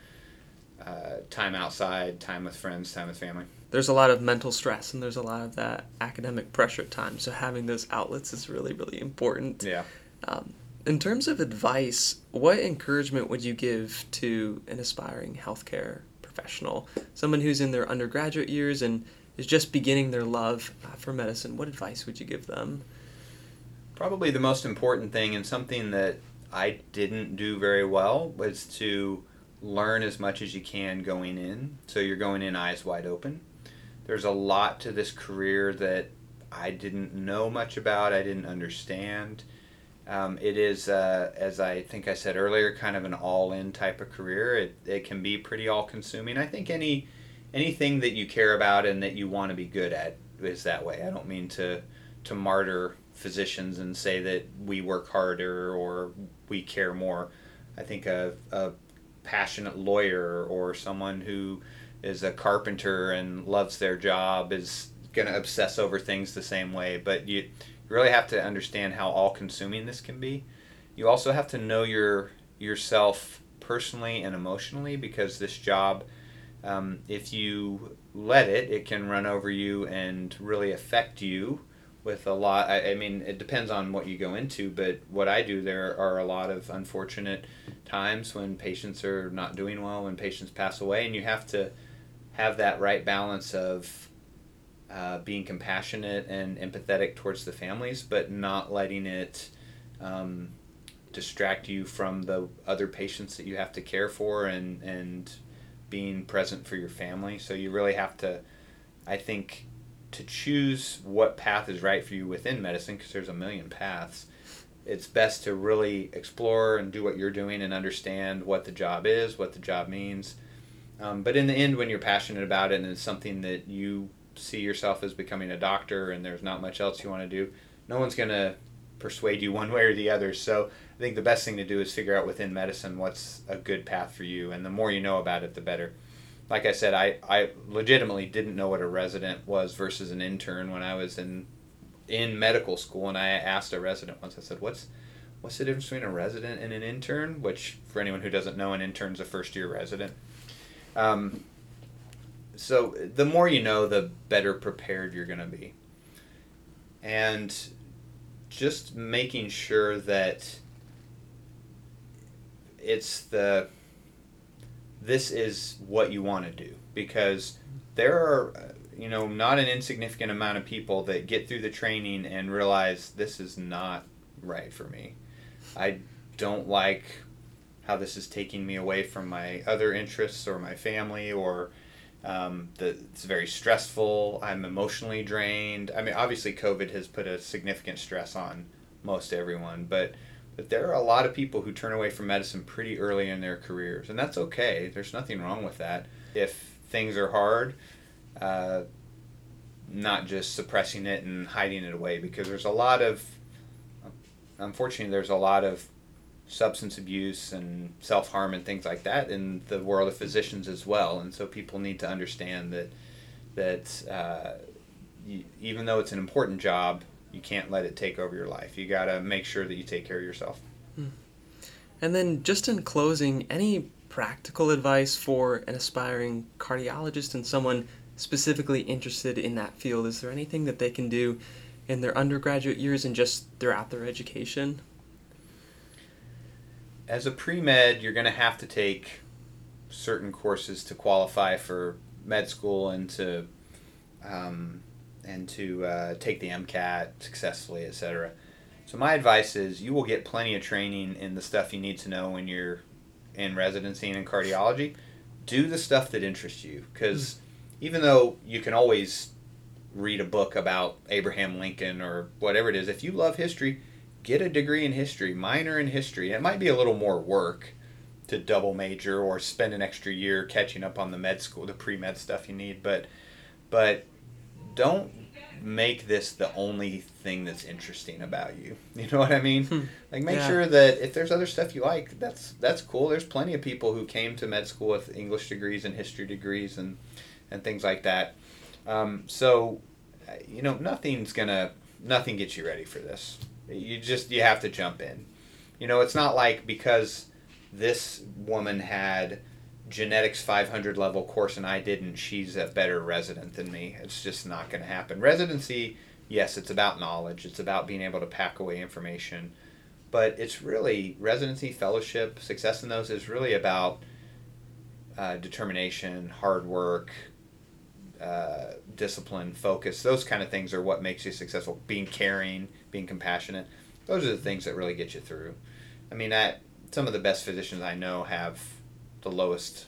uh, time outside, time with friends, time with family.
There's a lot of mental stress and there's a lot of that academic pressure at times. So having those outlets is really, really important.
Yeah.
Um, in terms of advice, what encouragement would you give to an aspiring healthcare professional, someone who's in their undergraduate years and is just beginning their love uh, for medicine? What advice would you give them?
Probably the most important thing, and something that I didn't do very well, was to learn as much as you can going in. So you're going in eyes wide open. There's a lot to this career that I didn't know much about, I didn't understand. Um, it is, uh, as I think I said earlier, kind of an all-in type of career. It, it can be pretty all-consuming. I think any anything that you care about and that you want to be good at is that way. I don't mean to to martyr physicians and say that we work harder or we care more. I think a, a passionate lawyer or someone who is a carpenter and loves their job is going to obsess over things the same way. But you really have to understand how all consuming this can be. You also have to know your yourself personally and emotionally because this job, um, if you let it, it can run over you and really affect you with a lot. I, I, mean, it depends on what you go into, but what I do, there are a lot of unfortunate times when patients are not doing well, when patients pass away, and you have to have that right balance of uh, being compassionate and empathetic towards the families, but not letting it um, distract you from the other patients that you have to care for and, and being present for your family. So you really have to, I think, to choose what path is right for you within medicine, because there's a million paths, it's best to really explore and do what you're doing and understand what the job is, what the job means. Um, but in the end, when you're passionate about it and it's something that you see yourself as becoming a doctor and there's not much else you want to do, no one's going to persuade you (laughs) one way or the other. So I think the best thing to do is figure out within medicine what's a good path for you. And the more you know about it, the better like I said, I, I legitimately didn't know what a resident was versus an intern when I was in in medical school, and I asked a resident once. I said, "What's what's the difference between a resident and an intern?" Which, for anyone who doesn't know, an intern's a first year resident. Um, so the more you know, the better prepared you're going to be, and just making sure that it's the this is what you want to do. Because there are you know not an insignificant amount of people that get through the training and realize this is not right for me. I don't like how this is taking me away from my other interests or my family or um, it's very stressful i'm emotionally drained i mean obviously covid has put a significant stress on most everyone but but there are a lot of people who turn away from medicine pretty early in their careers, and that's okay. There's nothing wrong with that. If things are hard, uh, not just suppressing it and hiding it away, because there's a lot of, unfortunately, there's a lot of substance abuse and self harm and things like that in the world of physicians as well, and so people need to understand that that uh, you, even though it's an important job, you can't let it take over your life. You got to make sure that you take care of yourself. Hmm.
And then, just in closing, any practical advice for an aspiring cardiologist and someone specifically interested in that field? Is there anything that they can do in their undergraduate years and just throughout their education?
As a pre med, you're going to have to take certain courses to qualify for med school and to um, and to uh, take the MCAT successfully, etc. So my advice is you will get plenty of training in the stuff you need to know when you're in residency and in cardiology. Do the stuff that interests you because even though you can always read a book about Abraham Lincoln or whatever it is, if you love history, get a degree in history, minor in history. It might be a little more work to double major or spend an extra year catching up on the med school, the pre-med stuff you need, but but don't make this the only thing that's interesting about you. (laughs) You know what I mean? Hmm. Like make yeah. sure that if there's other stuff you like, that's that's cool. There's plenty of people who came to med school with English degrees and history degrees and and things like that. Um, so, you know, nothing's gonna nothing gets you ready for this. You just you have to jump in. You know, it's not like because this woman had genetics 500 level course and I didn't, she's a better resident than me. It's just not going to happen. Residency, yes, it's about knowledge. It's about being able to pack away information. But it's really residency, fellowship, success in those is really about uh, determination, hard work, uh, discipline, focus. Those kind of things are what makes you successful. Being caring, being compassionate. Those are the things that really get you through. I mean, that some of the best physicians I know have the lowest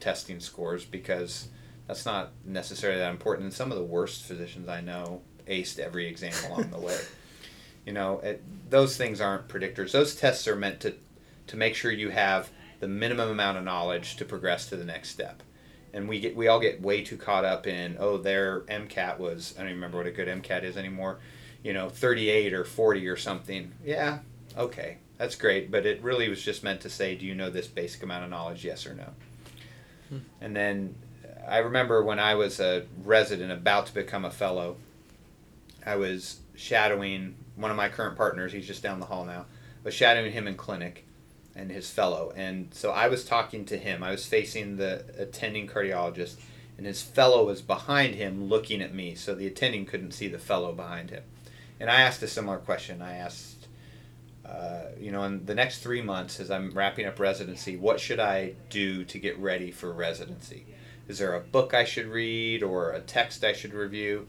testing scores because that's not necessarily that important. And some of the worst physicians I know aced every exam along the way. (laughs) You know, it, those things aren't predictors. Those tests are meant to to make sure you have the minimum amount of knowledge to progress to the next step. And we get we all get way too caught up in oh their MCAT was I don't even remember what a good MCAT is anymore, you know 38 or 40 or something. Yeah, okay, that's great, but it really was just meant to say, do you know this basic amount of knowledge, yes or no? Hmm. And then I remember when I was a resident about to become a fellow, I was shadowing one of my current partners, he's just down the hall now, was shadowing him in clinic and his fellow. And so I was talking to him. I was facing the attending cardiologist, and his fellow was behind him looking at me, so the attending couldn't see the fellow behind him. And I asked a similar question. I asked, uh, you know, in the next three months, as I'm wrapping up residency, what should I do to get ready for residency? Is there a book I should read or a text I should review?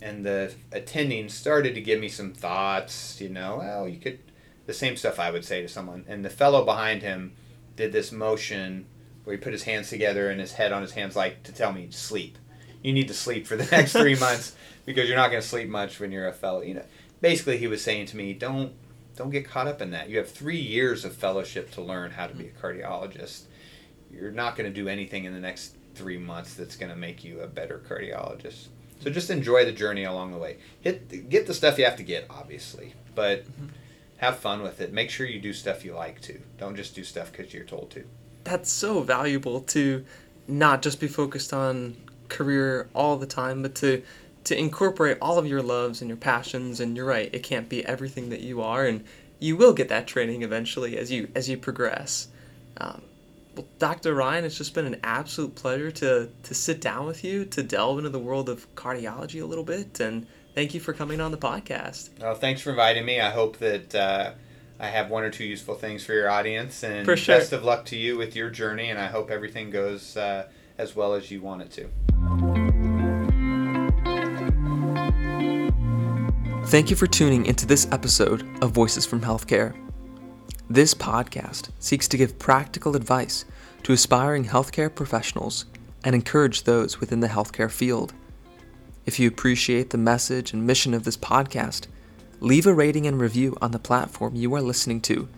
And the attending started to give me some thoughts, you know, well, you could, the same stuff I would say to someone. And the fellow behind him did this motion where he put his hands together and his head on his hands, like to tell me, sleep. You need to sleep for the (laughs) next three months because you're not going to sleep much when you're a fellow. You know, basically, he was saying to me, don't don't get caught up in that. You have three years of fellowship to learn how to be a cardiologist. You're not going to do anything in the next three months that's going to make you a better cardiologist. So just enjoy the journey along the way. Hit get the stuff you have to get, obviously, but mm-hmm. Have fun with it. Make sure you do stuff you like to. Don't just do stuff because you're told to.
That's so valuable to not just be focused on career all the time, but to to incorporate all of your loves and your passions and you're right it can't be everything that you are and you will get that training eventually as you as you progress um, well, dr ryan it's just been an absolute pleasure to to sit down with you to delve into the world of cardiology a little bit and thank you for coming on the podcast
well thanks for inviting me i hope that uh, I have one or two useful things for your audience, and
for sure.
best of luck to you with your journey. And I hope everything goes uh, as well as you want it to.
Thank you for tuning into this episode of Voices from Healthcare. This podcast seeks to give practical advice to aspiring healthcare professionals and encourage those within the healthcare field. If you appreciate the message and mission of this podcast, leave a rating and review on the platform you are listening to,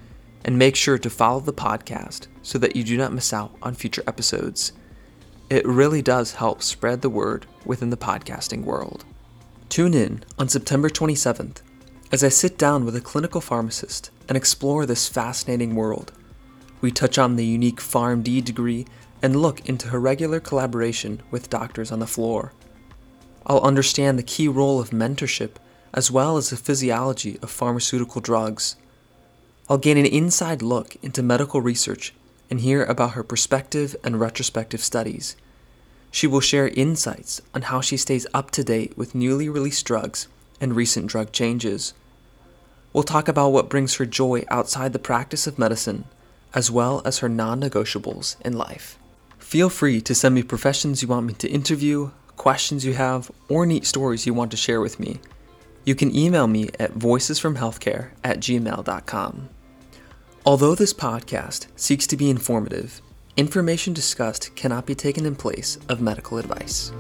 and make sure to follow the podcast so that you do not miss out on future episodes. It really does help spread the word within the podcasting world. Tune in on September 27th as I sit down with a clinical pharmacist and explore this fascinating world. We touch on the unique PharmD degree and look into her regular collaboration with doctors on the floor. I'll understand the key role of mentorship as well as the physiology of pharmaceutical drugs. I'll gain an inside look into medical research and hear about her perspective and retrospective studies. She will share insights on how she stays up to date with newly released drugs and recent drug changes. We'll talk about what brings her joy outside the practice of medicine, as well as her non negotiables in life. Feel free to send me professions you want me to interview, questions you have, or neat stories you want to share with me. You can email me at voicesfromhealthcare at gmail.com. Although this podcast seeks to be informative, information discussed cannot be taken in place of medical advice.